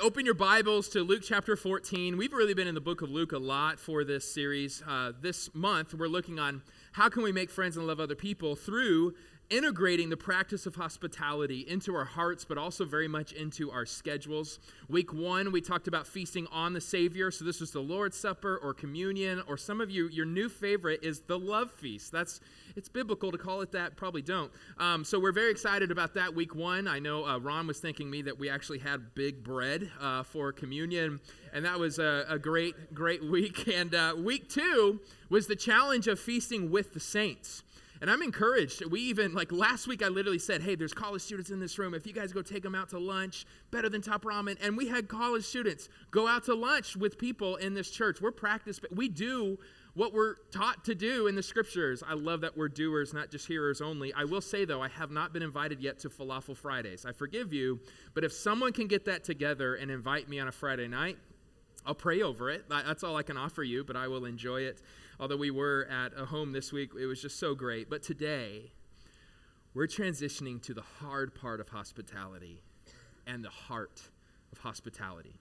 Open your Bibles to Luke chapter 14. We've really been in the book of Luke a lot for this series. Uh, this month, we're looking on how can we make friends and love other people through integrating the practice of hospitality into our hearts, but also very much into our schedules. Week one, we talked about feasting on the Savior. So this was the Lord's Supper or communion, or some of you, your new favorite is the love feast. That's it's biblical to call it that. Probably don't. Um, so we're very excited about that. Week one, I know uh, Ron was thanking me that we actually had big bread uh, for communion, and that was a, a great, great week. And uh, week two was the challenge of feasting with the saints. And I'm encouraged. We even, like last week, I literally said, hey, there's college students in this room. If you guys go take them out to lunch, better than top ramen. And we had college students go out to lunch with people in this church. We're practice, we do what we're taught to do in the scriptures. I love that we're doers, not just hearers only. I will say, though, I have not been invited yet to Falafel Fridays. I forgive you, but if someone can get that together and invite me on a Friday night, I'll pray over it. That's all I can offer you, but I will enjoy it although we were at a home this week, it was just so great. But today, we're transitioning to the hard part of hospitality and the heart of hospitality.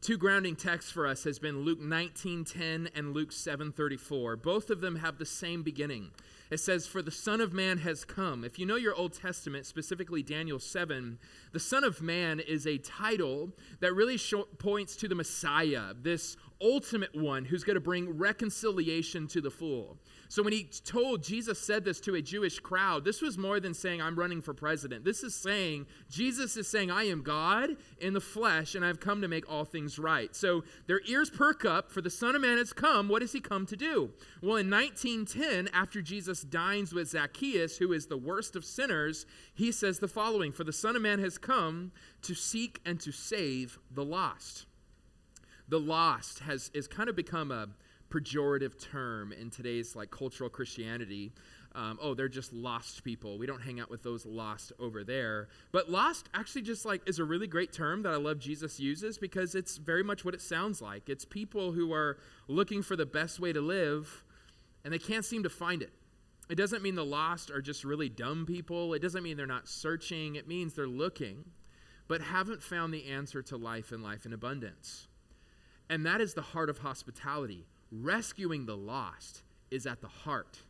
Two grounding texts for us has been Luke 19:10 and Luke 7:34. Both of them have the same beginning. It says, For the Son of Man has come. If you know your Old Testament, specifically Daniel 7, the Son of Man is a title that really points to the Messiah, this ultimate one who's going to bring reconciliation to the fool. So when he told, Jesus said this to a Jewish crowd, this was more than saying, I'm running for president. This is saying, Jesus is saying, I am God in the flesh, and I've come to make all things right. So their ears perk up, for the Son of Man has come. What does he come to do? Well, in 1910, after Jesus dines with Zacchaeus, who is the worst of sinners, he says the following For the Son of Man has come to seek and to save the lost. The lost has, has kind of become a pejorative term in today's like cultural Christianity. Um, oh, they're just lost people. We don't hang out with those lost over there. But lost actually just like is a really great term that I love Jesus uses because it's very much what it sounds like. It's people who are looking for the best way to live and they can't seem to find it. It doesn't mean the lost are just really dumb people. It doesn't mean they're not searching. It means they're looking, but haven't found the answer to life and life in abundance. And that is the heart of hospitality. Rescuing the lost is at the heart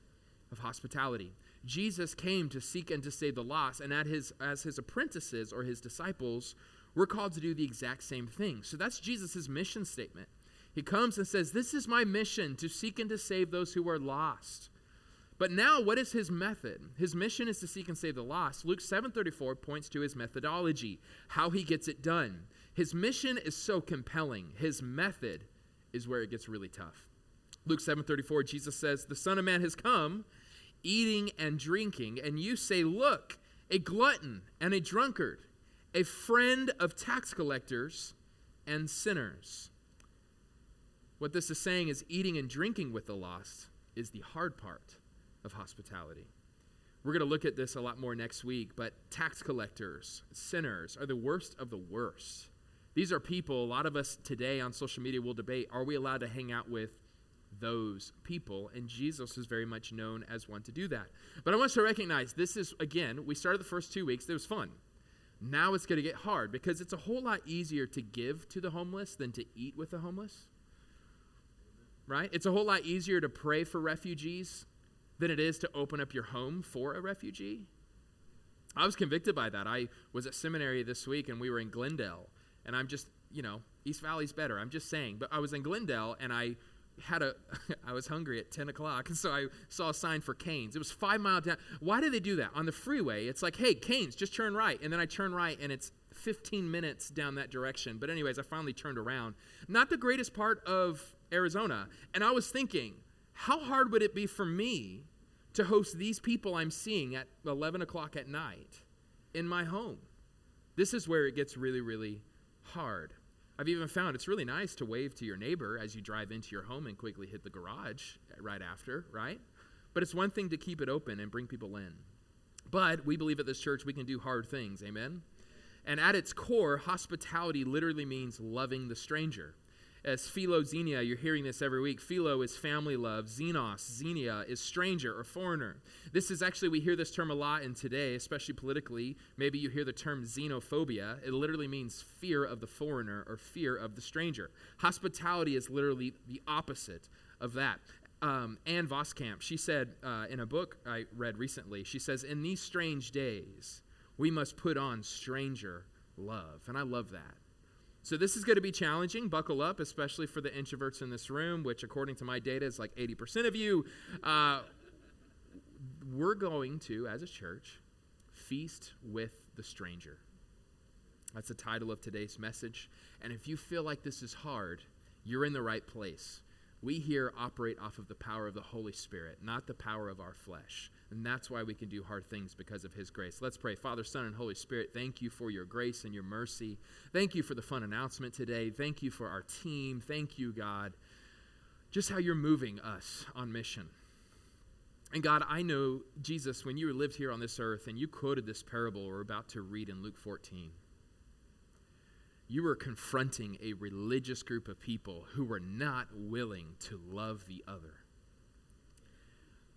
of hospitality. Jesus came to seek and to save the lost, and at his, as his apprentices or his disciples, we're called to do the exact same thing. So that's Jesus' mission statement. He comes and says, This is my mission to seek and to save those who are lost. But now, what is his method? His mission is to seek and save the lost. Luke 7:34 points to his methodology, how he gets it done. His mission is so compelling. His method is where it gets really tough. Luke 7:34 Jesus says, "The Son of Man has come, eating and drinking, and you say, look, a glutton and a drunkard, a friend of tax collectors and sinners." What this is saying is eating and drinking with the lost is the hard part of hospitality. We're going to look at this a lot more next week, but tax collectors, sinners, are the worst of the worst. These are people, a lot of us today on social media will debate are we allowed to hang out with those people? And Jesus is very much known as one to do that. But I want us to recognize this is, again, we started the first two weeks, it was fun. Now it's going to get hard because it's a whole lot easier to give to the homeless than to eat with the homeless. Right? It's a whole lot easier to pray for refugees than it is to open up your home for a refugee. I was convicted by that. I was at seminary this week and we were in Glendale. And I'm just, you know, East Valley's better. I'm just saying. But I was in Glendale and I had a, I was hungry at 10 o'clock. And so I saw a sign for Canes. It was five miles down. Why do they do that? On the freeway, it's like, hey, Canes, just turn right. And then I turn right and it's 15 minutes down that direction. But, anyways, I finally turned around. Not the greatest part of Arizona. And I was thinking, how hard would it be for me to host these people I'm seeing at 11 o'clock at night in my home? This is where it gets really, really hard. I've even found it's really nice to wave to your neighbor as you drive into your home and quickly hit the garage right after, right? But it's one thing to keep it open and bring people in. But we believe at this church we can do hard things, amen? And at its core, hospitality literally means loving the stranger. As philoxenia. You're hearing this every week. Philo is family love. Xenos, xenia is stranger or foreigner. This is actually, we hear this term a lot in today, especially politically. Maybe you hear the term xenophobia. It literally means fear of the foreigner or fear of the stranger. Hospitality is literally the opposite of that. Um, Ann Voskamp, she said uh, in a book I read recently, she says, In these strange days, we must put on stranger love. And I love that. So this is going to be challenging. Buckle up, especially for the introverts in this room, which, according to my data, is like 80% of you. Uh, we're going to, as a church, feast with the stranger. That's the title of today's message. And if you feel like this is hard, you're in the right place. We here operate off of the power of the Holy Spirit, not the power of our flesh. And that's why we can do hard things because of His grace. Let's pray. Father, Son, and Holy Spirit, thank you for your grace and your mercy. Thank you for the fun announcement today. Thank you for our team. Thank you, God, just how you're moving us on mission. And God, I know, Jesus, when you lived here on this earth and you quoted this parable we're about to read in Luke 14, you were confronting a religious group of people who were not willing to love the other.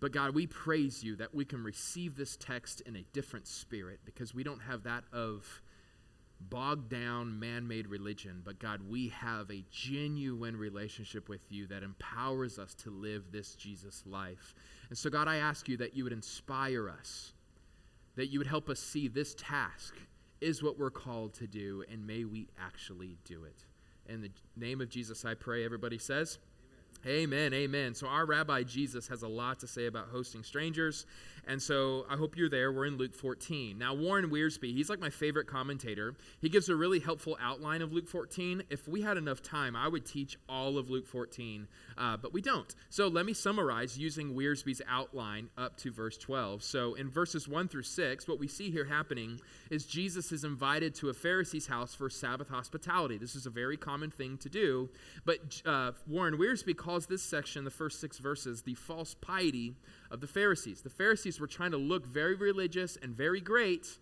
But God, we praise you that we can receive this text in a different spirit because we don't have that of bogged down man made religion. But God, we have a genuine relationship with you that empowers us to live this Jesus life. And so, God, I ask you that you would inspire us, that you would help us see this task is what we're called to do, and may we actually do it. In the name of Jesus, I pray. Everybody says, Amen, amen. So, our Rabbi Jesus has a lot to say about hosting strangers. And so, I hope you're there. We're in Luke 14. Now, Warren Wiersbe, he's like my favorite commentator. He gives a really helpful outline of Luke 14. If we had enough time, I would teach all of Luke 14, uh, but we don't. So, let me summarize using Wiersbe's outline up to verse 12. So, in verses 1 through 6, what we see here happening is Jesus is invited to a Pharisee's house for Sabbath hospitality. This is a very common thing to do. But uh, Warren Wiersbe calls this section, the first six verses, the false piety of the Pharisees. The Pharisees were trying to look very religious and very great,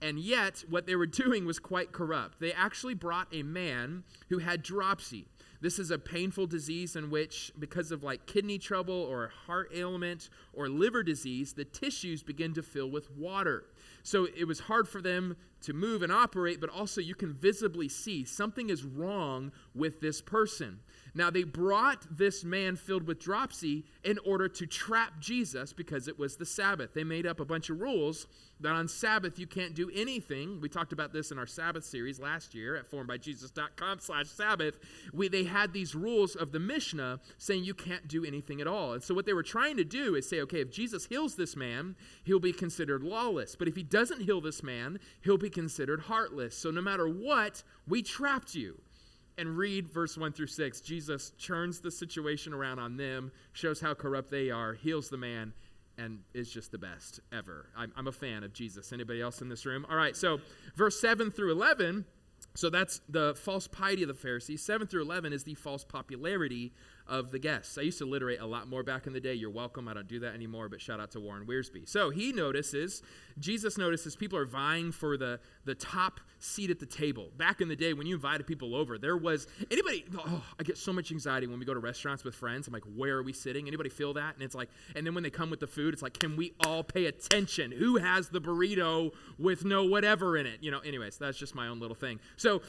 and yet what they were doing was quite corrupt. They actually brought a man who had dropsy. This is a painful disease in which, because of like kidney trouble or heart ailment or liver disease, the tissues begin to fill with water. So it was hard for them to move and operate, but also you can visibly see something is wrong with this person. Now, they brought this man filled with dropsy in order to trap Jesus because it was the Sabbath. They made up a bunch of rules that on Sabbath you can't do anything. We talked about this in our Sabbath series last year at formedbyjesus.com slash Sabbath. They had these rules of the Mishnah saying you can't do anything at all. And so what they were trying to do is say, okay, if Jesus heals this man, he'll be considered lawless. But if he doesn't heal this man, he'll be considered heartless. So no matter what, we trapped you and read verse 1 through 6. Jesus turns the situation around on them, shows how corrupt they are, heals the man, and is just the best ever. I'm, I'm, a fan of Jesus. Anybody else in this room? All right, so verse 7 through 11. So that's the false piety of the Pharisees. 7 through 11 is the false popularity of the guests. I used to literate a lot more back in the day. You're welcome. I don't do that anymore, but shout out to Warren Wiersbe. So he notices, Jesus notices people are vying for the, the top seat at the table. Back in the day when you invited people over, there was anybody, oh, I get so much anxiety when we go to restaurants with friends. I'm like, where are we sitting? Anybody feel that? And it's like, and then when they come with the food, it's like, can we all pay attention? Who has the burrito with no whatever in it? You know, anyways, that's just my own little thing. So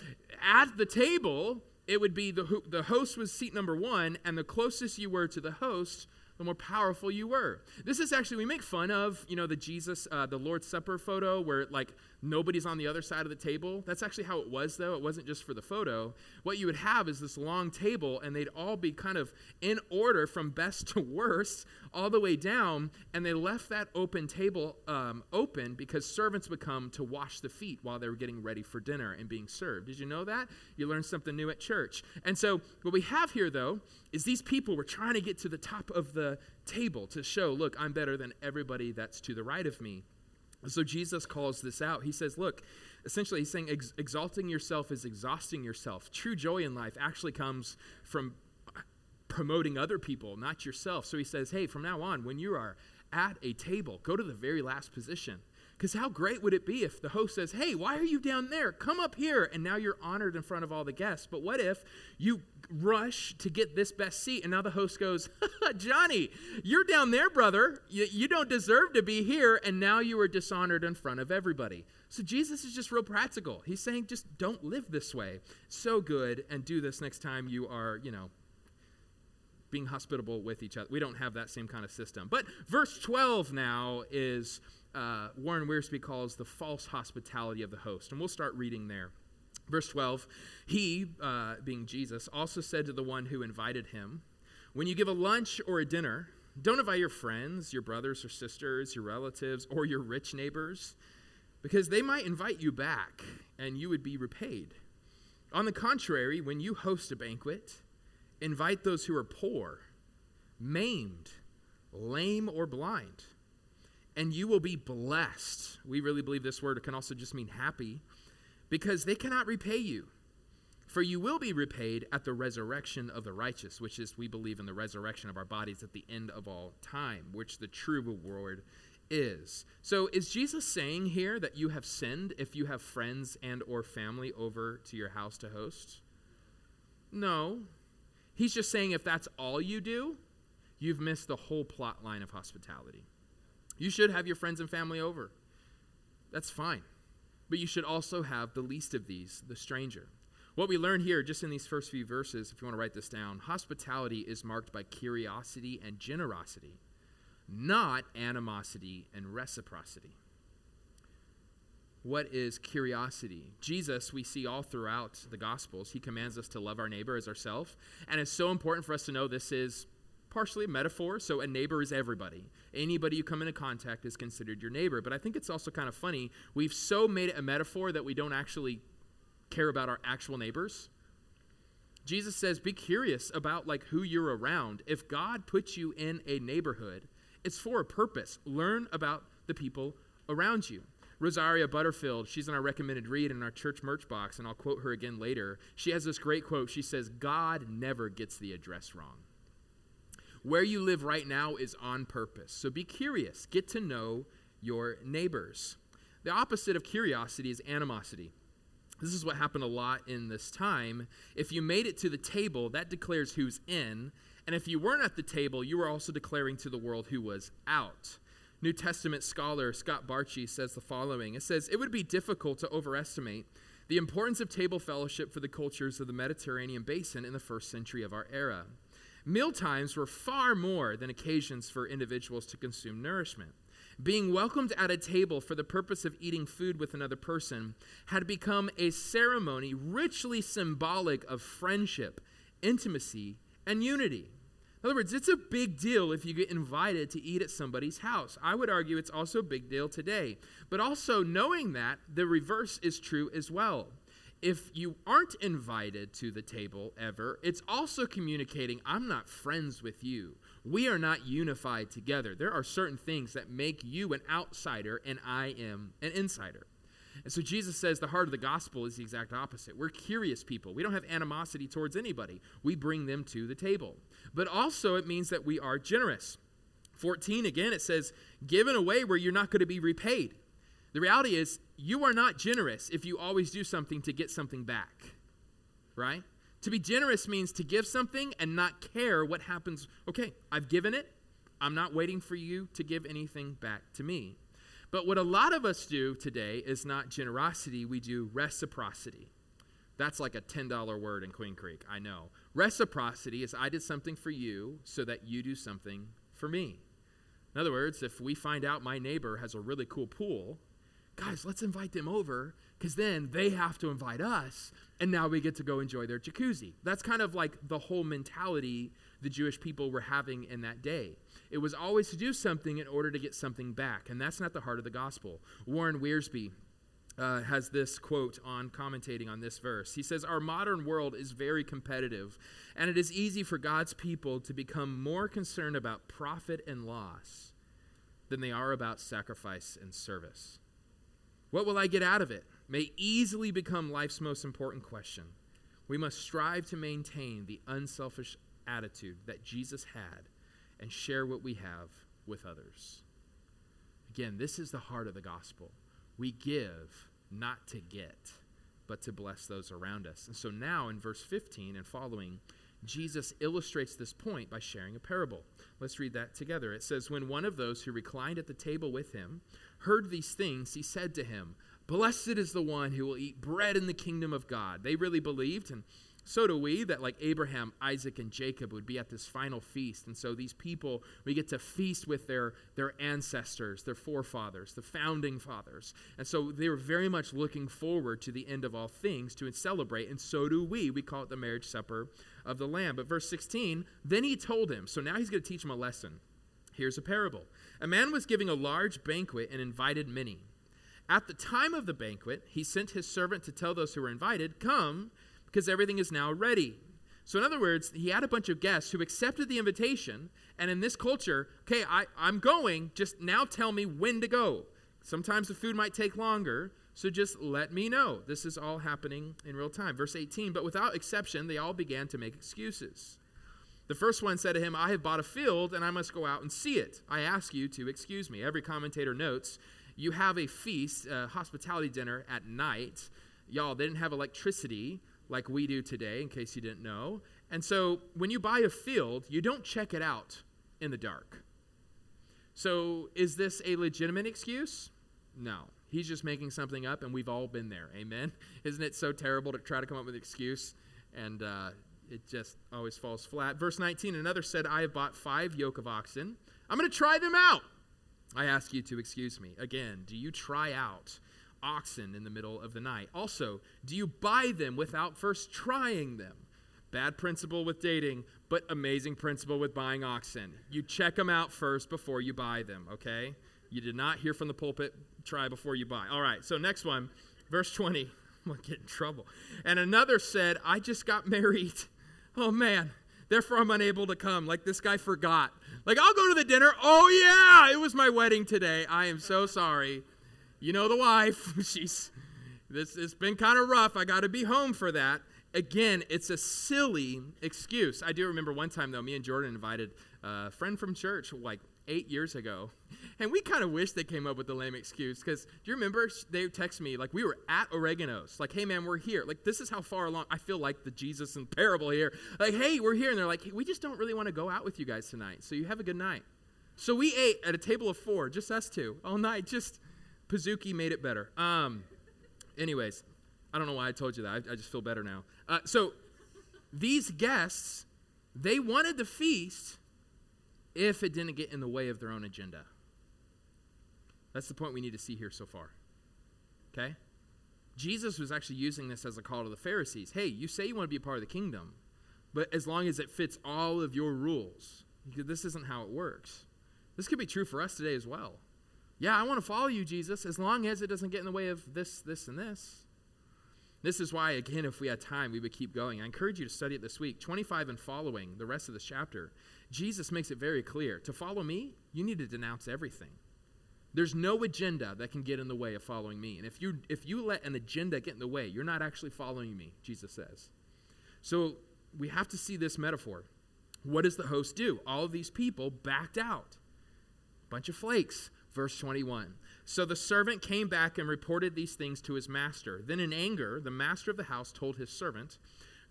at the table, it would be the, the host was seat number one, and the closest you were to the host, the more powerful you were. This is actually, we make fun of, you know, the Jesus, uh, the Lord's Supper photo where like nobody's on the other side of the table. That's actually how it was, though. It wasn't just for the photo. What you would have is this long table, and they'd all be kind of in order from best to worst, all the way down. And they left that open table um, open because servants would come to wash the feet while they were getting ready for dinner and being served. Did you know that? You learned something new at church. And so, what we have here, though, is these people were trying to get to the top of the table to show, look, I'm better than everybody that's to the right of me. So Jesus calls this out. He says, Look, essentially, he's saying ex- exalting yourself is exhausting yourself. True joy in life actually comes from promoting other people, not yourself. So he says, Hey, from now on, when you are at a table, go to the very last position. Because how great would it be if the host says, Hey, why are you down there? Come up here. And now you're honored in front of all the guests. But what if you rush to get this best seat and now the host goes, Johnny, you're down there, brother. You, you don't deserve to be here. And now you are dishonored in front of everybody. So Jesus is just real practical. He's saying, just don't live this way. So good. And do this next time you are, you know, being hospitable with each other. We don't have that same kind of system. But verse 12 now is uh, Warren Wiersbe calls the false hospitality of the host. And we'll start reading there. Verse 12 He, uh, being Jesus, also said to the one who invited him, When you give a lunch or a dinner, don't invite your friends, your brothers or sisters, your relatives, or your rich neighbors, because they might invite you back and you would be repaid. On the contrary, when you host a banquet, invite those who are poor, maimed, lame, or blind and you will be blessed. We really believe this word can also just mean happy because they cannot repay you. For you will be repaid at the resurrection of the righteous, which is, we believe, in the resurrection of our bodies at the end of all time, which the true reward is. So is Jesus saying here that you have sinned if you have friends and or family over to your house to host? No. He's just saying if that's all you do, you've missed the whole plot line of hospitality. You should have your friends and family over. That's fine. But you should also have the least of these, the stranger. What we learn here, just in these first few verses, if you want to write this down, hospitality is marked by curiosity and generosity, not animosity and reciprocity. What is curiosity? Jesus, we see all throughout the Gospels, he commands us to love our neighbor as ourselves. And it's so important for us to know this is partially a metaphor. So a neighbor is everybody. Anybody you come into contact is considered your neighbor. But I think it's also kind of funny. We've so made it a metaphor that we don't actually care about our actual neighbors. Jesus says, be curious about like who you're around. If God puts you in a neighborhood, it's for a purpose. Learn about the people around you. Rosaria Butterfield, she's in our recommended read in our church merch box, and I'll quote her again later. She has this great quote. She says, God never gets the address wrong. Where you live right now is on purpose. So be curious, get to know your neighbors. The opposite of curiosity is animosity. This is what happened a lot in this time. If you made it to the table, that declares who's in. And if you weren't at the table, you were also declaring to the world who was out. New Testament scholar Scott Bartchy says the following It says, It would be difficult to overestimate the importance of table fellowship for the cultures of the Mediterranean basin in the first century of our era. Mealtimes were far more than occasions for individuals to consume nourishment. Being welcomed at a table for the purpose of eating food with another person had become a ceremony richly symbolic of friendship, intimacy, and unity. In other words, it's a big deal if you get invited to eat at somebody's house. I would argue it's also a big deal today. But also, knowing that, the reverse is true as well if you aren't invited to the table ever, it's also communicating, I'm not friends with you. We are not unified together. There are certain things that make you an outsider, and I am an insider. And so Jesus says the heart of the gospel is the exact opposite. We're curious people. We don't have animosity towards anybody, we bring them to the table. But also, it means that we are generous. 14, again, it says, given away where you're not going to be repaid. The reality is, you are not generous if you always do something to get something back, right? To be generous means to give something and not care what happens. Okay, I've given it. I'm not waiting for you to give anything back to me. But what a lot of us do today is not generosity, we do reciprocity. That's like a $10 word in Queen Creek, I know. Reciprocity is I did something for you so that you do something for me. In other words, if we find out my neighbor has a really cool pool, guys, let's invite them over because then they have to invite us, and now we get to go enjoy their jacuzzi. That's kind of like the whole mentality the Jewish people were having in that day. It was always to do something in order to get something back, and that's not the heart of the gospel. Warren Wiersbe uh, has this quote on commentating on this verse. He says, Our modern world is very competitive, and it is easy for God's people to become more concerned about profit and loss than they are about sacrifice and service. What will I get out of it? May easily become life's most important question. We must strive to maintain the unselfish attitude that Jesus had and share what we have with others. Again, this is the heart of the gospel. We give not to get, but to bless those around us. And so now in verse 15 and following, Jesus illustrates this point by sharing a parable. Let's read that together. It says, When one of those who reclined at the table with him heard these things, he said to him, Blessed is the one who will eat bread in the kingdom of God. They really believed, and so do we, that like Abraham, Isaac, and Jacob would be at this final feast. And so these people, we get to feast with their, their ancestors, their forefathers, the founding fathers. And so they were very much looking forward to the end of all things to celebrate. And so do we. We call it the marriage supper of the Lamb. But verse 16, then he told him, so now he's going to teach him a lesson. Here's a parable. A man was giving a large banquet and invited many. At the time of the banquet, he sent his servant to tell those who were invited, Come because everything is now ready. So, in other words, he had a bunch of guests who accepted the invitation. And in this culture, okay, I, I'm going, just now tell me when to go. Sometimes the food might take longer, so just let me know. This is all happening in real time. Verse 18, but without exception, they all began to make excuses. The first one said to him, I have bought a field and I must go out and see it. I ask you to excuse me. Every commentator notes you have a feast, a hospitality dinner at night. Y'all, they didn't have electricity like we do today, in case you didn't know. And so when you buy a field, you don't check it out in the dark. So is this a legitimate excuse? No. He's just making something up, and we've all been there. Amen? Isn't it so terrible to try to come up with an excuse and uh, it just always falls flat? Verse 19 Another said, I have bought five yoke of oxen. I'm going to try them out. I ask you to excuse me. Again, do you try out oxen in the middle of the night? Also, do you buy them without first trying them? Bad principle with dating, but amazing principle with buying oxen. You check them out first before you buy them, okay? You did not hear from the pulpit, try before you buy. All right, so next one, verse 20. I'm going to get in trouble. And another said, I just got married. Oh man, therefore I'm unable to come. Like this guy forgot. Like, I'll go to the dinner. Oh yeah, it was my wedding today. I am so sorry you know the wife. She's this it's been kind of rough. I got to be home for that. Again, it's a silly excuse. I do remember one time though, me and Jordan invited a friend from church like eight years ago, and we kind of wish they came up with the lame excuse because do you remember they text me like we were at Oregano's, like, hey man, we're here. Like this is how far along I feel like the Jesus and parable here. Like, hey, we're here, and they're like, hey, we just don't really want to go out with you guys tonight. So you have a good night. So we ate at a table of four, just us two, all night, just Pizookie made it better. Um, anyways, I don't know why I told you that. I, I just feel better now. Uh, so these guests, they wanted the feast if it didn't get in the way of their own agenda. That's the point we need to see here so far. Okay? Jesus was actually using this as a call to the Pharisees. Hey, you say you want to be a part of the kingdom, but as long as it fits all of your rules, this isn't how it works. This could be true for us today as well. Yeah, I want to follow you, Jesus, as long as it doesn't get in the way of this, this, and this. This is why, again, if we had time, we would keep going. I encourage you to study it this week. 25 and following, the rest of this chapter, Jesus makes it very clear. To follow me, you need to denounce everything. There's no agenda that can get in the way of following me. And if you, if you let an agenda get in the way, you're not actually following me, Jesus says. So we have to see this metaphor. What does the host do? All of these people backed out. Bunch of flakes. Verse 21. So the servant came back and reported these things to his master. Then, in anger, the master of the house told his servant,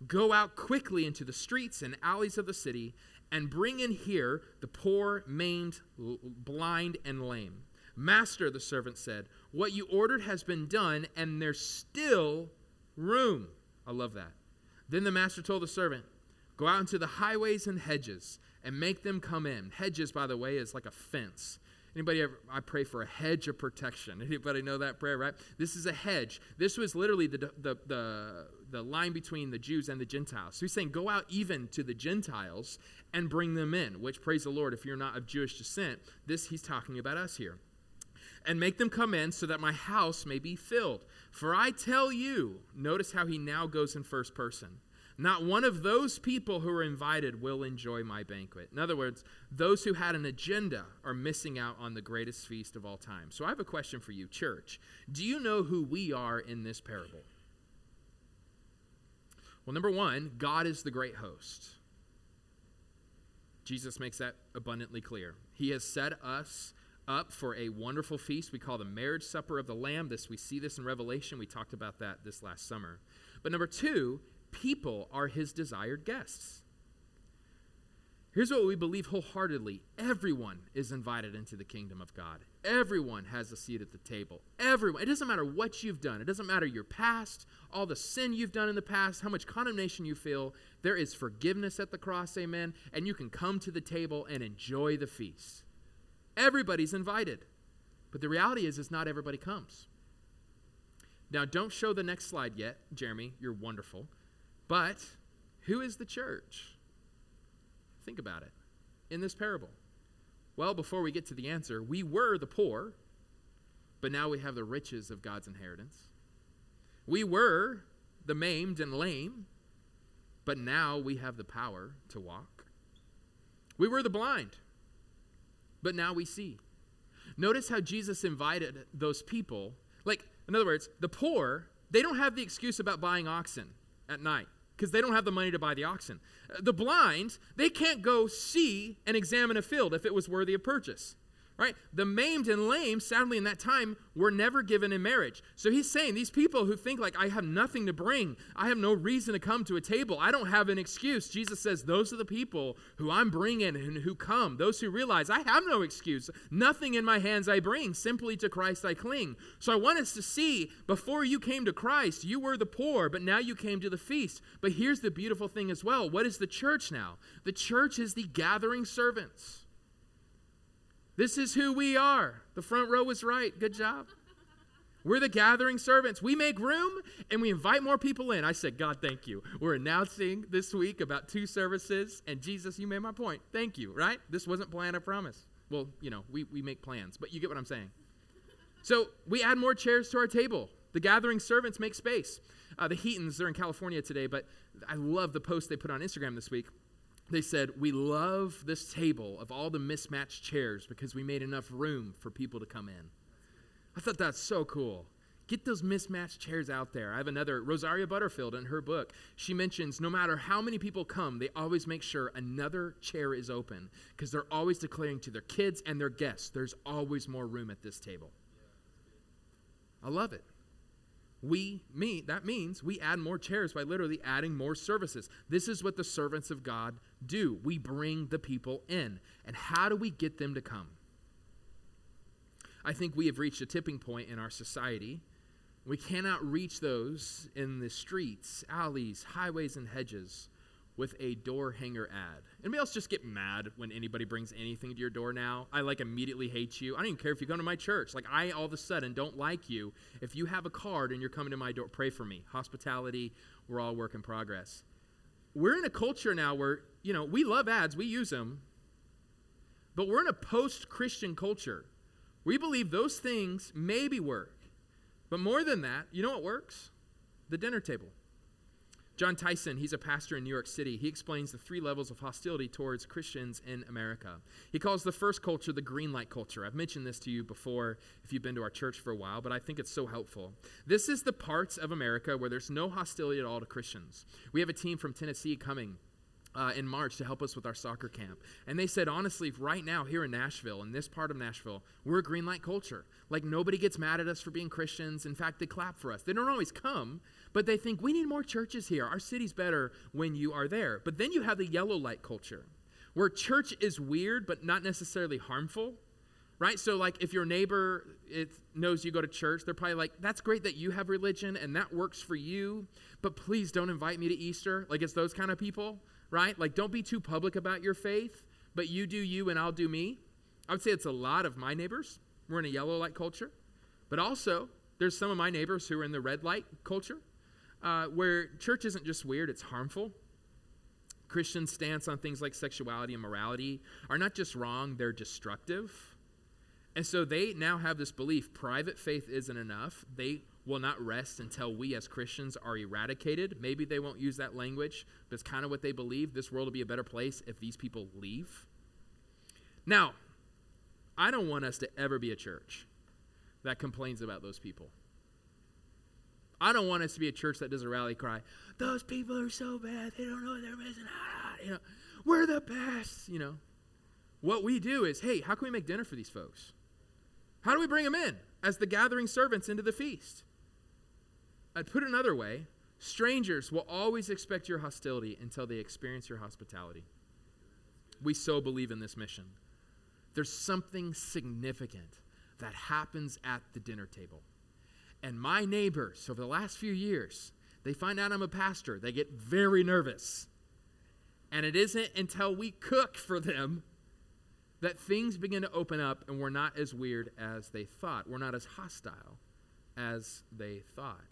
Go out quickly into the streets and alleys of the city and bring in here the poor, maimed, blind, and lame. Master, the servant said, What you ordered has been done, and there's still room. I love that. Then the master told the servant, Go out into the highways and hedges and make them come in. Hedges, by the way, is like a fence. Anybody ever, I pray for a hedge of protection. Anybody know that prayer, right? This is a hedge. This was literally the, the, the, the line between the Jews and the Gentiles. So he's saying, go out even to the Gentiles and bring them in, which, praise the Lord, if you're not of Jewish descent, this he's talking about us here. And make them come in so that my house may be filled. For I tell you, notice how he now goes in first person. Not one of those people who are invited will enjoy my banquet. In other words, those who had an agenda are missing out on the greatest feast of all time. So I have a question for you, church. Do you know who we are in this parable? Well, number one, God is the great host. Jesus makes that abundantly clear. He has set us up for a wonderful feast we call the marriage supper of the lamb this we see this in revelation we talked about that this last summer but number two people are his desired guests here's what we believe wholeheartedly everyone is invited into the kingdom of god everyone has a seat at the table everyone it doesn't matter what you've done it doesn't matter your past all the sin you've done in the past how much condemnation you feel there is forgiveness at the cross amen and you can come to the table and enjoy the feast Everybody's invited. But the reality is, is not everybody comes. Now, don't show the next slide yet, Jeremy. You're wonderful. But who is the church? Think about it in this parable. Well, before we get to the answer, we were the poor, but now we have the riches of God's inheritance. We were the maimed and lame, but now we have the power to walk. We were the blind, but now we see. Notice how Jesus invited those people. Like, in other words, the poor, they don't have the excuse about buying oxen at night because they don't have the money to buy the oxen. The blind, they can't go see and examine a field if it was worthy of purchase right? The maimed and lame, sadly, in that time, were never given in marriage. So he's saying these people who think, like, I have nothing to bring, I have no reason to come to a table, I don't have an excuse. Jesus says, Those are the people who I'm bringing and who come, those who realize I have no excuse. Nothing in my hands I bring, simply to Christ I cling. So I want us to see before you came to Christ, you were the poor, but now you came to the feast. But here's the beautiful thing as well what is the church now? The church is the gathering servants. This is who we are. The front row was right. Good job. We're the gathering servants. We make room and we invite more people in. I said, God, thank you. We're announcing this week about two services, and Jesus, you made my point. Thank you, right? This wasn't planned, I promise. Well, you know, we, we make plans, but you get what I'm saying. So we add more chairs to our table. The gathering servants make space. Uh, the Heatons, they're in California today, but I love the post they put on Instagram this week they said, We love this table of all the mismatched chairs because we made enough room for people to come in. I thought that's so cool. Get those mismatched chairs out there. I have another, Rosaria Butterfield, in her book. She mentions no matter how many people come, they always make sure another chair is open because they're always declaring to their kids and their guests, there's always more room at this table. I love it we meet that means we add more chairs by literally adding more services. This is what the servants of god do. We bring the people in. And how do we get them to come? I think we have reached a tipping point in our society. We cannot reach those in the streets alleys highways and hedges with a door hanger ad. Anybody else just get mad when anybody brings anything to your door now? I like immediately hate you. I don't even care if you come to my church. Like I all of a sudden don't like you if you have a card and you're coming to my door. Pray for me. Hospitality, we're all work in progress. We're in a culture now where, you know, we love ads, we use them. But we're in a post-Christian culture. We believe those things maybe work. But more than that, you know what works? The dinner table. Jon Tyson, he's a pastor in New York City. He explains the three levels of hostility towards Christians in America. He calls the first culture the green light culture. I've mentioned this to you before if you've been to our church for a while, but I think it's so helpful. This is the parts of America where there's no hostility at all to Christians. We have a team from Tennessee coming uh, in March to help us with our soccer camp. And they said, honestly, right now here in Nashville, in this part of Nashville, we're a green light culture. Like nobody gets mad at us for being Christians. In fact, they clap for us. They don't always come, but they think we need more churches here. Our city's better when you are there. But then you have the yellow light culture, where church is weird but not necessarily harmful. Right? So, like, if your neighbor it knows you go to church, they're probably like, that's great that you have religion and that works for you, but please don't invite me to Easter. Like, it's those kind of people right? Like, don't be too public about your faith, but you do you and I'll do me. I would say it's a lot of my neighbors. We're in a yellow light culture. But also, there's some of my neighbors who are in the red light culture, uh, where church isn't just weird, it's harmful. Christians' stance on things like sexuality and morality are not just wrong, they're destructive. And so they now have this belief private faith isn't enough. They will not rest until we as Christians are eradicated. Maybe they won't use that language, but it's kind of what they believe. This world will be a better place if these people leave. Now, I don't want us to ever be a church that complains about those people. I don't want us to be a church that does a rally cry. Those people are so bad. They don't know what they're missing out. You know, we're the best. You know, what we do is, hey, how can we make dinner for these folks? How do we bring them in as the gathering servants into the feast? I'd put it another way strangers will always expect your hostility until they experience your hospitality. We so believe in this mission. There's something significant that happens at the dinner table. And my neighbors, over the last few years, they find out I'm a pastor. They get very nervous. And it isn't until we cook for them that things begin to open up and we're not as weird as they thought. We're not as hostile as they thought.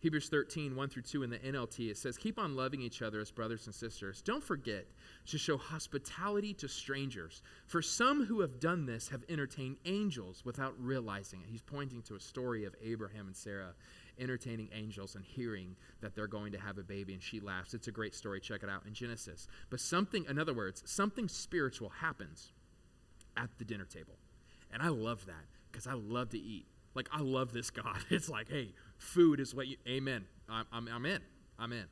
Hebrews 13, 1 through 2 in the NLT, it says, Keep on loving each other as brothers and sisters. Don't forget to show hospitality to strangers. For some who have done this have entertained angels without realizing it. He's pointing to a story of Abraham and Sarah entertaining angels and hearing that they're going to have a baby, and she laughs. It's a great story. Check it out in Genesis. But something, in other words, something spiritual happens at the dinner table. And I love that because I love to eat. Like, I love this God. It's like, hey, food is what you, amen. I'm, I'm, in. I'm in.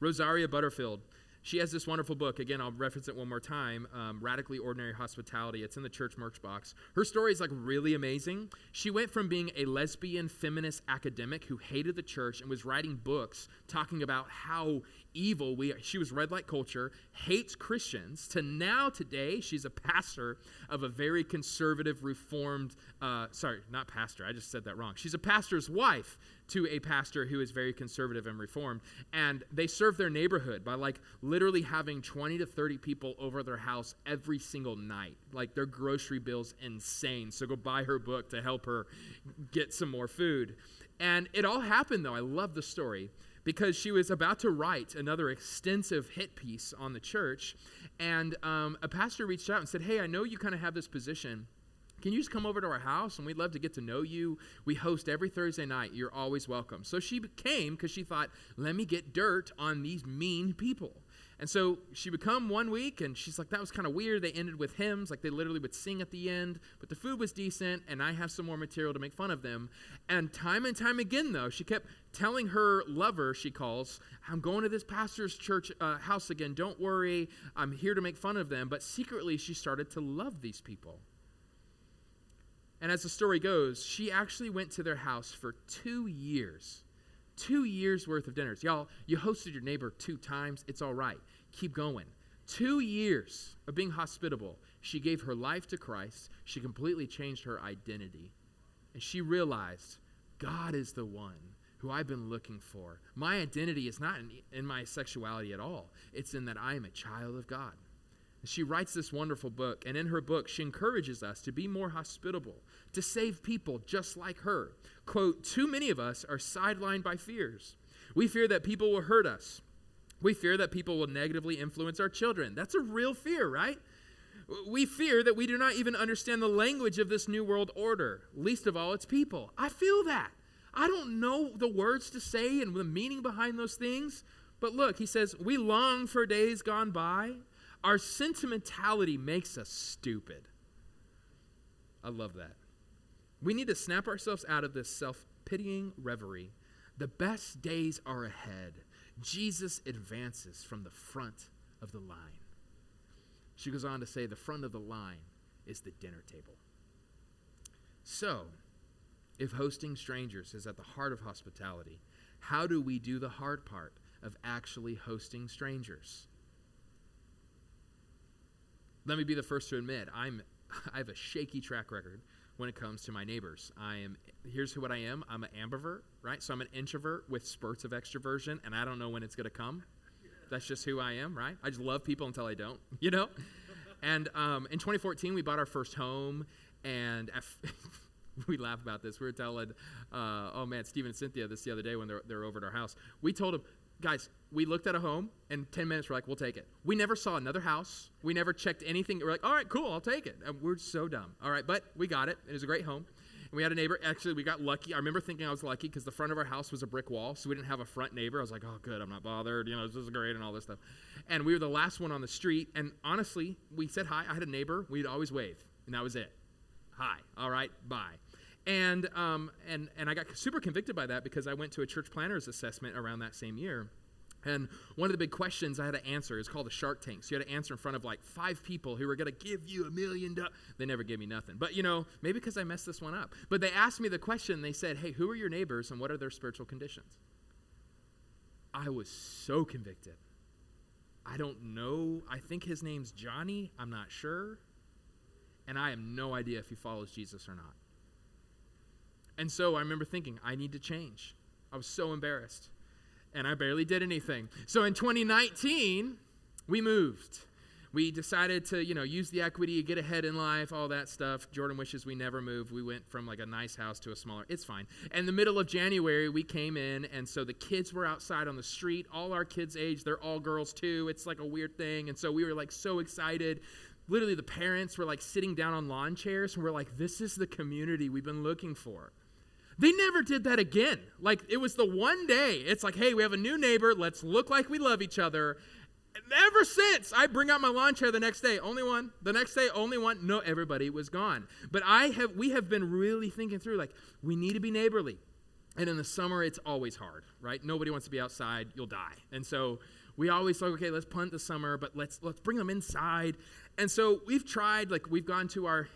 Rosaria Butterfield she has this wonderful book. Again, I'll reference it one more time um, Radically Ordinary Hospitality. It's in the church merch box. Her story is like really amazing. She went from being a lesbian feminist academic who hated the church and was writing books talking about how evil we are. She was red light culture, hates Christians, to now today she's a pastor of a very conservative, reformed, uh, sorry, not pastor, I just said that wrong. She's a pastor's wife to a pastor who is very conservative and reformed. And they serve their neighborhood by like literally having 20 to 30 people over their house every single night. Like their grocery bill's insane. So go buy her book to help her get some more food. And it all happened though. I love the story because she was about to write another extensive hit piece on the church. And um, a pastor reached out and said, Hey, I know you kind of have this position can you just come over to our house and we'd love to get to know you? We host every Thursday night. You're always welcome. So she came because she thought, let me get dirt on these mean people. And so she would come one week and she's like, that was kind of weird. They ended with hymns, like they literally would sing at the end, but the food was decent and I have some more material to make fun of them. And time and time again, though, she kept telling her lover, she calls, I'm going to this pastor's church uh, house again. Don't worry. I'm here to make fun of them. But secretly, she started to love these people. And as the story goes, she actually went to their house for two years. Two years worth of dinners. Y'all, you hosted your neighbor two times. It's all right. Keep going. Two years of being hospitable. She gave her life to Christ. She completely changed her identity. And she realized God is the one who I've been looking for. My identity is not in, in my sexuality at all, it's in that I am a child of God. She writes this wonderful book, and in her book, she encourages us to be more hospitable, to save people just like her. Quote, too many of us are sidelined by fears. We fear that people will hurt us. We fear that people will negatively influence our children. That's a real fear, right? We fear that we do not even understand the language of this new world order, least of all its people. I feel that. I don't know the words to say and the meaning behind those things. But look, he says, we long for days gone by our sentimentality makes us stupid. I love that. We need to snap ourselves out of this self pitying reverie. The best days are ahead. Jesus advances from the front of the line. She goes on to say the front of the line is the dinner table. So, if hosting strangers is at the heart of hospitality, how do we do the hard part of actually hosting strangers? Let me be the first to admit I'm I have a shaky track record when it comes to my neighbors. I am here's what I am. I'm an ambivert, right? So I'm an introvert with spurts of extroversion, and I don't know when it's going to come. That's just who I am, right? I just love people until I don't, you know. And um, in 2014, we bought our first home, and we laugh about this. We were telling, uh, oh man, Stephen and Cynthia this the other day when they're, they're over at our house. We told them, guys, we looked at a home and 10 minutes we're like, we'll take it. We never saw another house. We never checked anything. We're like, all right, cool, I'll take it. And we're so dumb. All right, but we got it. It was a great home. And we had a neighbor. Actually, we got lucky. I remember thinking I was lucky because the front of our house was a brick wall, so we didn't have a front neighbor. I was like, oh, good, I'm not bothered. You know, this is great and all this stuff. And we were the last one on the street. And honestly, we said hi. I had a neighbor. We'd always wave, and that was it. Hi. All right. Bye. And um, and and I got super convicted by that because I went to a church planners assessment around that same year And one of the big questions I had to answer is called the Shark Tank. So you had to answer in front of like five people who were going to give you a million dollars. They never gave me nothing. But you know, maybe because I messed this one up. But they asked me the question. They said, hey, who are your neighbors and what are their spiritual conditions? I was so convicted. I don't know. I think his name's Johnny. I'm not sure. And I have no idea if he follows Jesus or not. And so I remember thinking, I need to change. I was so embarrassed. And I barely did anything. So in 2019, we moved. We decided to, you know, use the equity, get ahead in life, all that stuff. Jordan wishes we never moved. We went from like a nice house to a smaller. It's fine. And the middle of January, we came in, and so the kids were outside on the street. All our kids' age, they're all girls too. It's like a weird thing. And so we were like so excited. Literally, the parents were like sitting down on lawn chairs, and we're like, this is the community we've been looking for. They never did that again. Like, it was the one day. It's like, hey, we have a new neighbor. Let's look like we love each other. Ever since, I bring out my lawn chair the next day, only one. The next day, only one. No, everybody was gone. But I have, we have been really thinking through, like, we need to be neighborly. And in the summer, it's always hard, right? Nobody wants to be outside. You'll die. And so we always like, okay, let's punt the summer, but let's let's bring them inside. And so we've tried, like, we've gone to our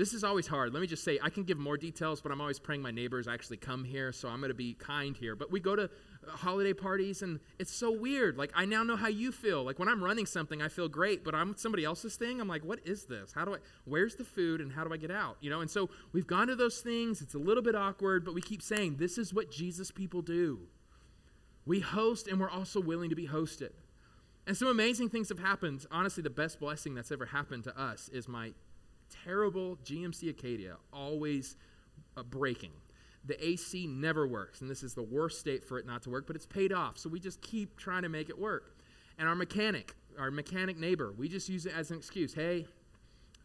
this is always hard. Let me just say, I can give more details, but I'm always praying my neighbors actually come here, so I'm going to be kind here. But we go to uh, holiday parties, and it's so weird. Like, I now know how you feel. Like, when I'm running something, I feel great, but I'm somebody else's thing. I'm like, what is this? How do I, where's the food, and how do I get out? You know, and so we've gone to those things. It's a little bit awkward, but we keep saying, this is what Jesus people do. We host, and we're also willing to be hosted. And some amazing things have happened. Honestly, the best blessing that's ever happened to us is my terrible GMC Acadia, always uh, breaking. The AC never works, and this is the worst state for it not to work, but it's paid off. So we just keep trying to make it work. And our mechanic, our mechanic neighbor, we just use it as an excuse. Hey,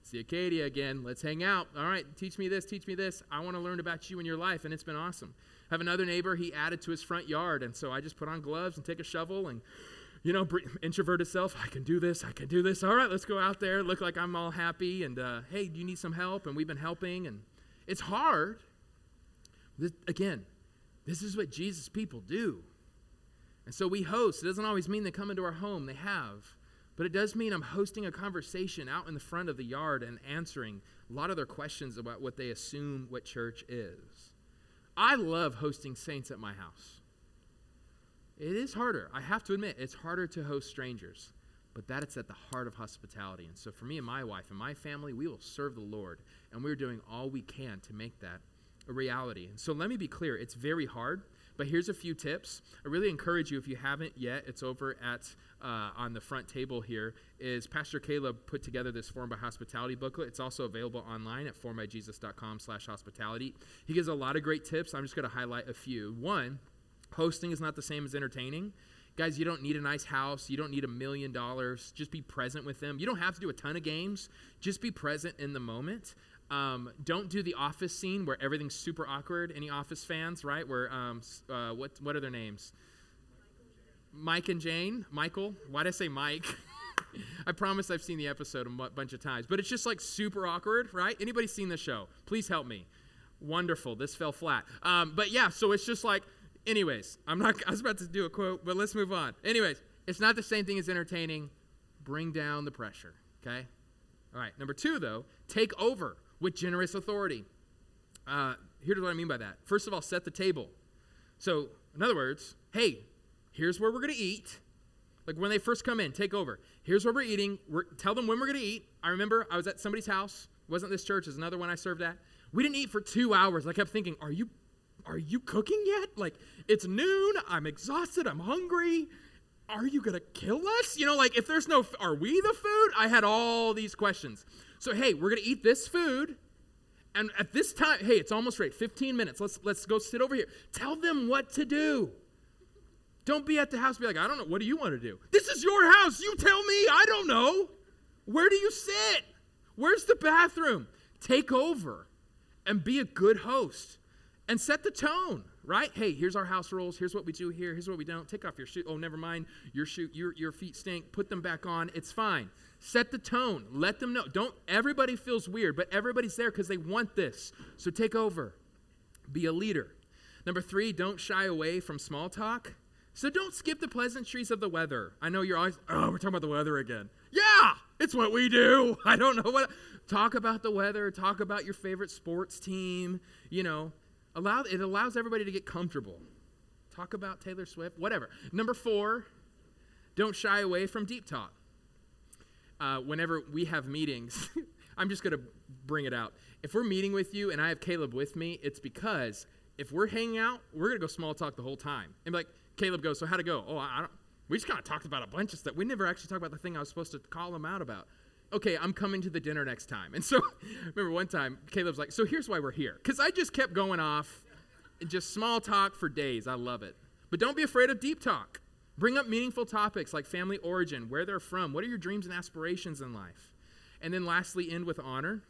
it's the Acadia again. Let's hang out. All right, teach me this, teach me this. I want to learn about you and your life, and it's been awesome. I have another neighbor, he added to his front yard, and so I just put on gloves and take a shovel and you know, introverted self, I can do this, I can do this. All right, let's go out there, look like I'm all happy, and uh, hey, do you need some help? And we've been helping, and it's hard. This, again, this is what Jesus people do. And so we host. It doesn't always mean they come into our home, they have. But it does mean I'm hosting a conversation out in the front of the yard and answering a lot of their questions about what they assume what church is. I love hosting saints at my house. It is harder. I have to admit, it's harder to host strangers, but that is at the heart of hospitality. And so for me and my wife and my family, we will serve the Lord, and we're doing all we can to make that a reality. And so let me be clear, it's very hard, but here's a few tips. I really encourage you if you haven't yet, it's over at uh, on the front table here is Pastor Caleb put together this Form by Hospitality booklet. It's also available online at formbyjesus.com slash hospitality He gives a lot of great tips. I'm just going to highlight a few. One, Hosting is not the same as entertaining. Guys, you don't need a nice house. You don't need a million dollars. Just be present with them. You don't have to do a ton of games. Just be present in the moment. Um, don't do the office scene where everything's super awkward. Any office fans, right? Where, um, uh, what, what are their names? Mike and Jane. Michael. Why did I say Mike? I promise I've seen the episode a bunch of times, but it's just like super awkward, right? Anybody seen the show? Please help me. Wonderful. This fell flat. Um, but yeah, so it's just like Anyways, I'm not, I was about to do a quote, but let's move on. Anyways, it's not the same thing as entertaining. Bring down the pressure, okay? All right, number two, though, take over with generous authority. Uh, here's what I mean by that. First of all, set the table. So, in other words, hey, here's where we're going to eat. Like when they first come in, take over. Here's where we're eating. We're, tell them when we're going to eat. I remember I was at somebody's house. It wasn't this church, it's another one I served at. We didn't eat for two hours. I kept thinking, are you are you cooking yet? Like, it's noon. I'm exhausted. I'm hungry. Are you going to kill us? You know, like, if there's no, are we the food? I had all these questions. So, hey, we're going to eat this food. And at this time, hey, it's almost right. 15 minutes. Let's, let's go sit over here. Tell them what to do. Don't be at the house be like, I don't know. What do you want to do? This is your house. You tell me. I don't know. Where do you sit? Where's the bathroom? Take over and be a good host and set the tone, right? Hey, here's our house rules. Here's what we do here. Here's what we don't. Take off your shoe. Oh, never mind. Your shoe, your, your feet stink. Put them back on. It's fine. Set the tone. Let them know. Don't everybody feels weird, but everybody's there because they want this. So take over. Be a leader. Number three, don't shy away from small talk. So don't skip the pleasantries of the weather. I know you're always, oh, we're talking about the weather again. Yeah, it's what we do. I don't know what. Talk about the weather. Talk about your favorite sports team. You know, allow it allows everybody to get comfortable. Talk about Taylor Swift, whatever. Number four, don't shy away from deep talk. Uh, whenever we have meetings, I'm just going to bring it out. If we're meeting with you and I have Caleb with me, it's because if we're hanging out, we're going to go small talk the whole time. And like, Caleb goes, So how'd it go? Oh, I don't. We just kind of talked about a bunch of stuff. We never actually talked about the thing I was supposed to call him out about. Okay, I'm coming to the dinner next time. And so, remember one time, Caleb's like, So here's why we're here. Because I just kept going off, just small talk for days. I love it. But don't be afraid of deep talk. Bring up meaningful topics like family origin, where they're from, what are your dreams and aspirations in life. And then lastly, end with honor.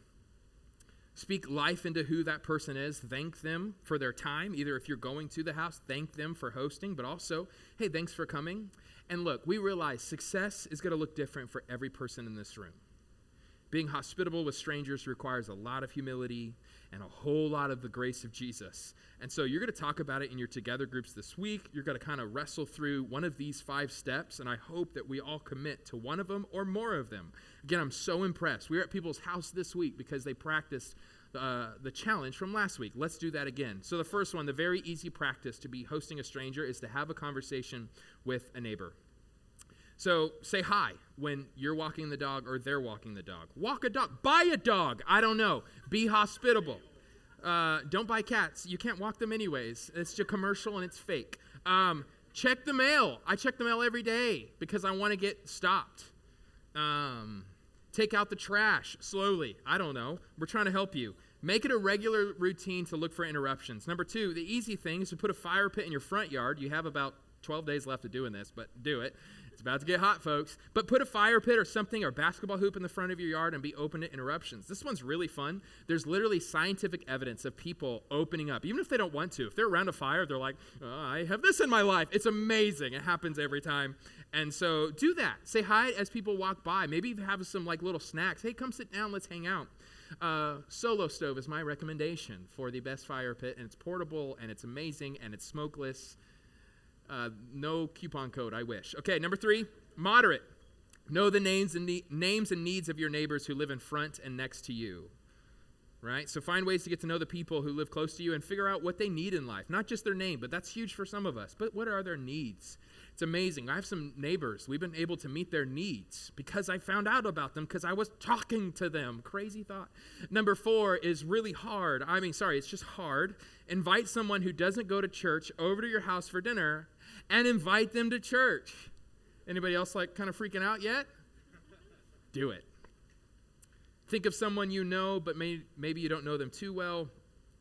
Speak life into who that person is. Thank them for their time. Either if you're going to the house, thank them for hosting, but also, hey, thanks for coming. And look, we realize success is going to look different for every person in this room. Being hospitable with strangers requires a lot of humility and a whole lot of the grace of Jesus. And so you're going to talk about it in your together groups this week. You're going to kind of wrestle through one of these five steps, and I hope that we all commit to one of them or more of them. Again, I'm so impressed. We were at people's house this week because they practiced uh, the challenge from last week. Let's do that again. So, the first one, the very easy practice to be hosting a stranger is to have a conversation with a neighbor. So, say hi when you're walking the dog or they're walking the dog. Walk a dog. Buy a dog. I don't know. Be hospitable. Uh, don't buy cats. You can't walk them anyways. It's just commercial and it's fake. Um, check the mail. I check the mail every day because I want to get stopped. Um, take out the trash slowly. I don't know. We're trying to help you. Make it a regular routine to look for interruptions. Number two, the easy thing is to put a fire pit in your front yard. You have about 12 days left of doing this, but do it. About to get hot, folks. But put a fire pit or something or basketball hoop in the front of your yard and be open to interruptions. This one's really fun. There's literally scientific evidence of people opening up, even if they don't want to. If they're around a fire, they're like, oh, I have this in my life. It's amazing. It happens every time. And so do that. Say hi as people walk by. Maybe have some like little snacks. Hey, come sit down. Let's hang out. Uh, Solo Stove is my recommendation for the best fire pit, and it's portable and it's amazing and it's smokeless. Uh, no coupon code, I wish. Okay, number three, moderate. Know the names and, names and needs of your neighbors who live in front and next to you. Right? So find ways to get to know the people who live close to you and figure out what they need in life. Not just their name, but that's huge for some of us. But what are their needs? It's amazing. I have some neighbors. We've been able to meet their needs because I found out about them because I was talking to them. Crazy thought. Number four is really hard. I mean, sorry, it's just hard. Invite someone who doesn't go to church over to your house for dinner and invite them to church. Anybody else like kind of freaking out yet? Do it. Think of someone you know, but may, maybe you don't know them too well.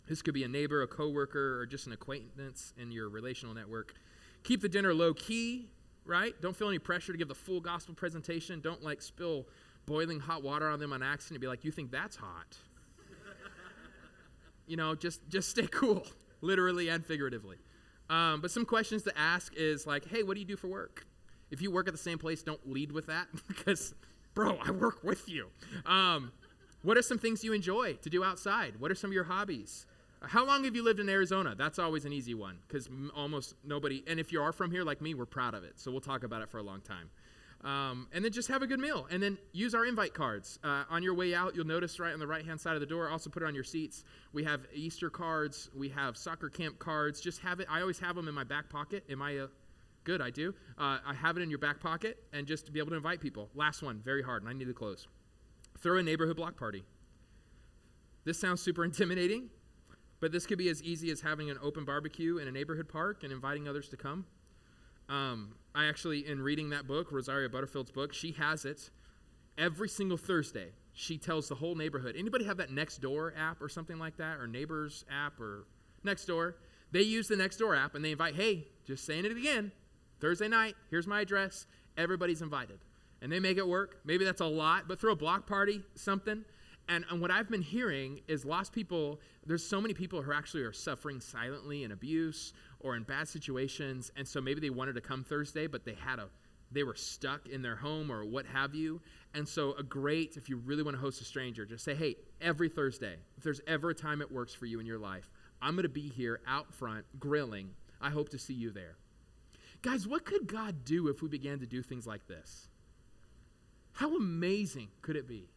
This could be a neighbor, a coworker, or just an acquaintance in your relational network. Keep the dinner low key, right? Don't feel any pressure to give the full gospel presentation. Don't like spill boiling hot water on them on accident and be like, you think that's hot? you know, just just stay cool, literally and figuratively. Um, but some questions to ask is like, hey, what do you do for work? If you work at the same place, don't lead with that because, bro, I work with you. Um, what are some things you enjoy to do outside? What are some of your hobbies? How long have you lived in Arizona? That's always an easy one because m- almost nobody, and if you are from here like me, we're proud of it. So we'll talk about it for a long time. Um, and then just have a good meal. And then use our invite cards. Uh, on your way out, you'll notice right on the right hand side of the door, also put it on your seats. We have Easter cards, we have soccer camp cards. Just have it. I always have them in my back pocket. Am I a, good? I do. Uh, I have it in your back pocket and just to be able to invite people. Last one, very hard, and I need to close. Throw a neighborhood block party. This sounds super intimidating, but this could be as easy as having an open barbecue in a neighborhood park and inviting others to come. Um, I actually, in reading that book, Rosaria Butterfield's book, she has it every single Thursday. She tells the whole neighborhood. Anybody have that Nextdoor app or something like that, or Neighbors app or Nextdoor? They use the Nextdoor app and they invite, hey, just saying it again, Thursday night, here's my address. Everybody's invited. And they make it work. Maybe that's a lot, but throw a block party, something. And, and what I've been hearing is lost people, there's so many people who actually are suffering silently in abuse or in bad situations. And so maybe they wanted to come Thursday, but they had a, they were stuck in their home or what have you. And so, a great, if you really want to host a stranger, just say, hey, every Thursday, if there's ever a time it works for you in your life, I'm going to be here out front grilling. I hope to see you there. Guys, what could God do if we began to do things like this? How amazing could it be?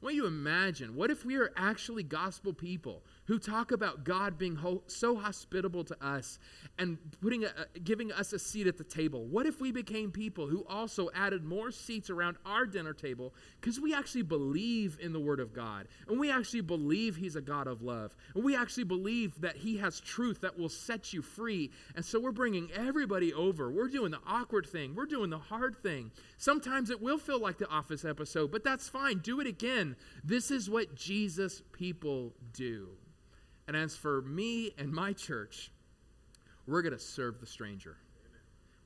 What do you imagine? What if we are actually gospel people who talk about God being ho- so hospitable to us and putting a, giving us a seat at the table? What if we became people who also added more seats around our dinner table because we actually believe in the Word of God and we actually believe He's a God of love and we actually believe that He has truth that will set you free? And so we're bringing everybody over. We're doing the awkward thing, we're doing the hard thing. Sometimes it will feel like the office episode, but that's fine. Do it again. This is what Jesus people do. And as for me and my church, we're going to serve the stranger.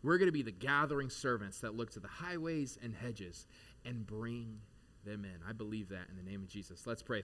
We're going to be the gathering servants that look to the highways and hedges and bring them in. I believe that in the name of Jesus. Let's pray.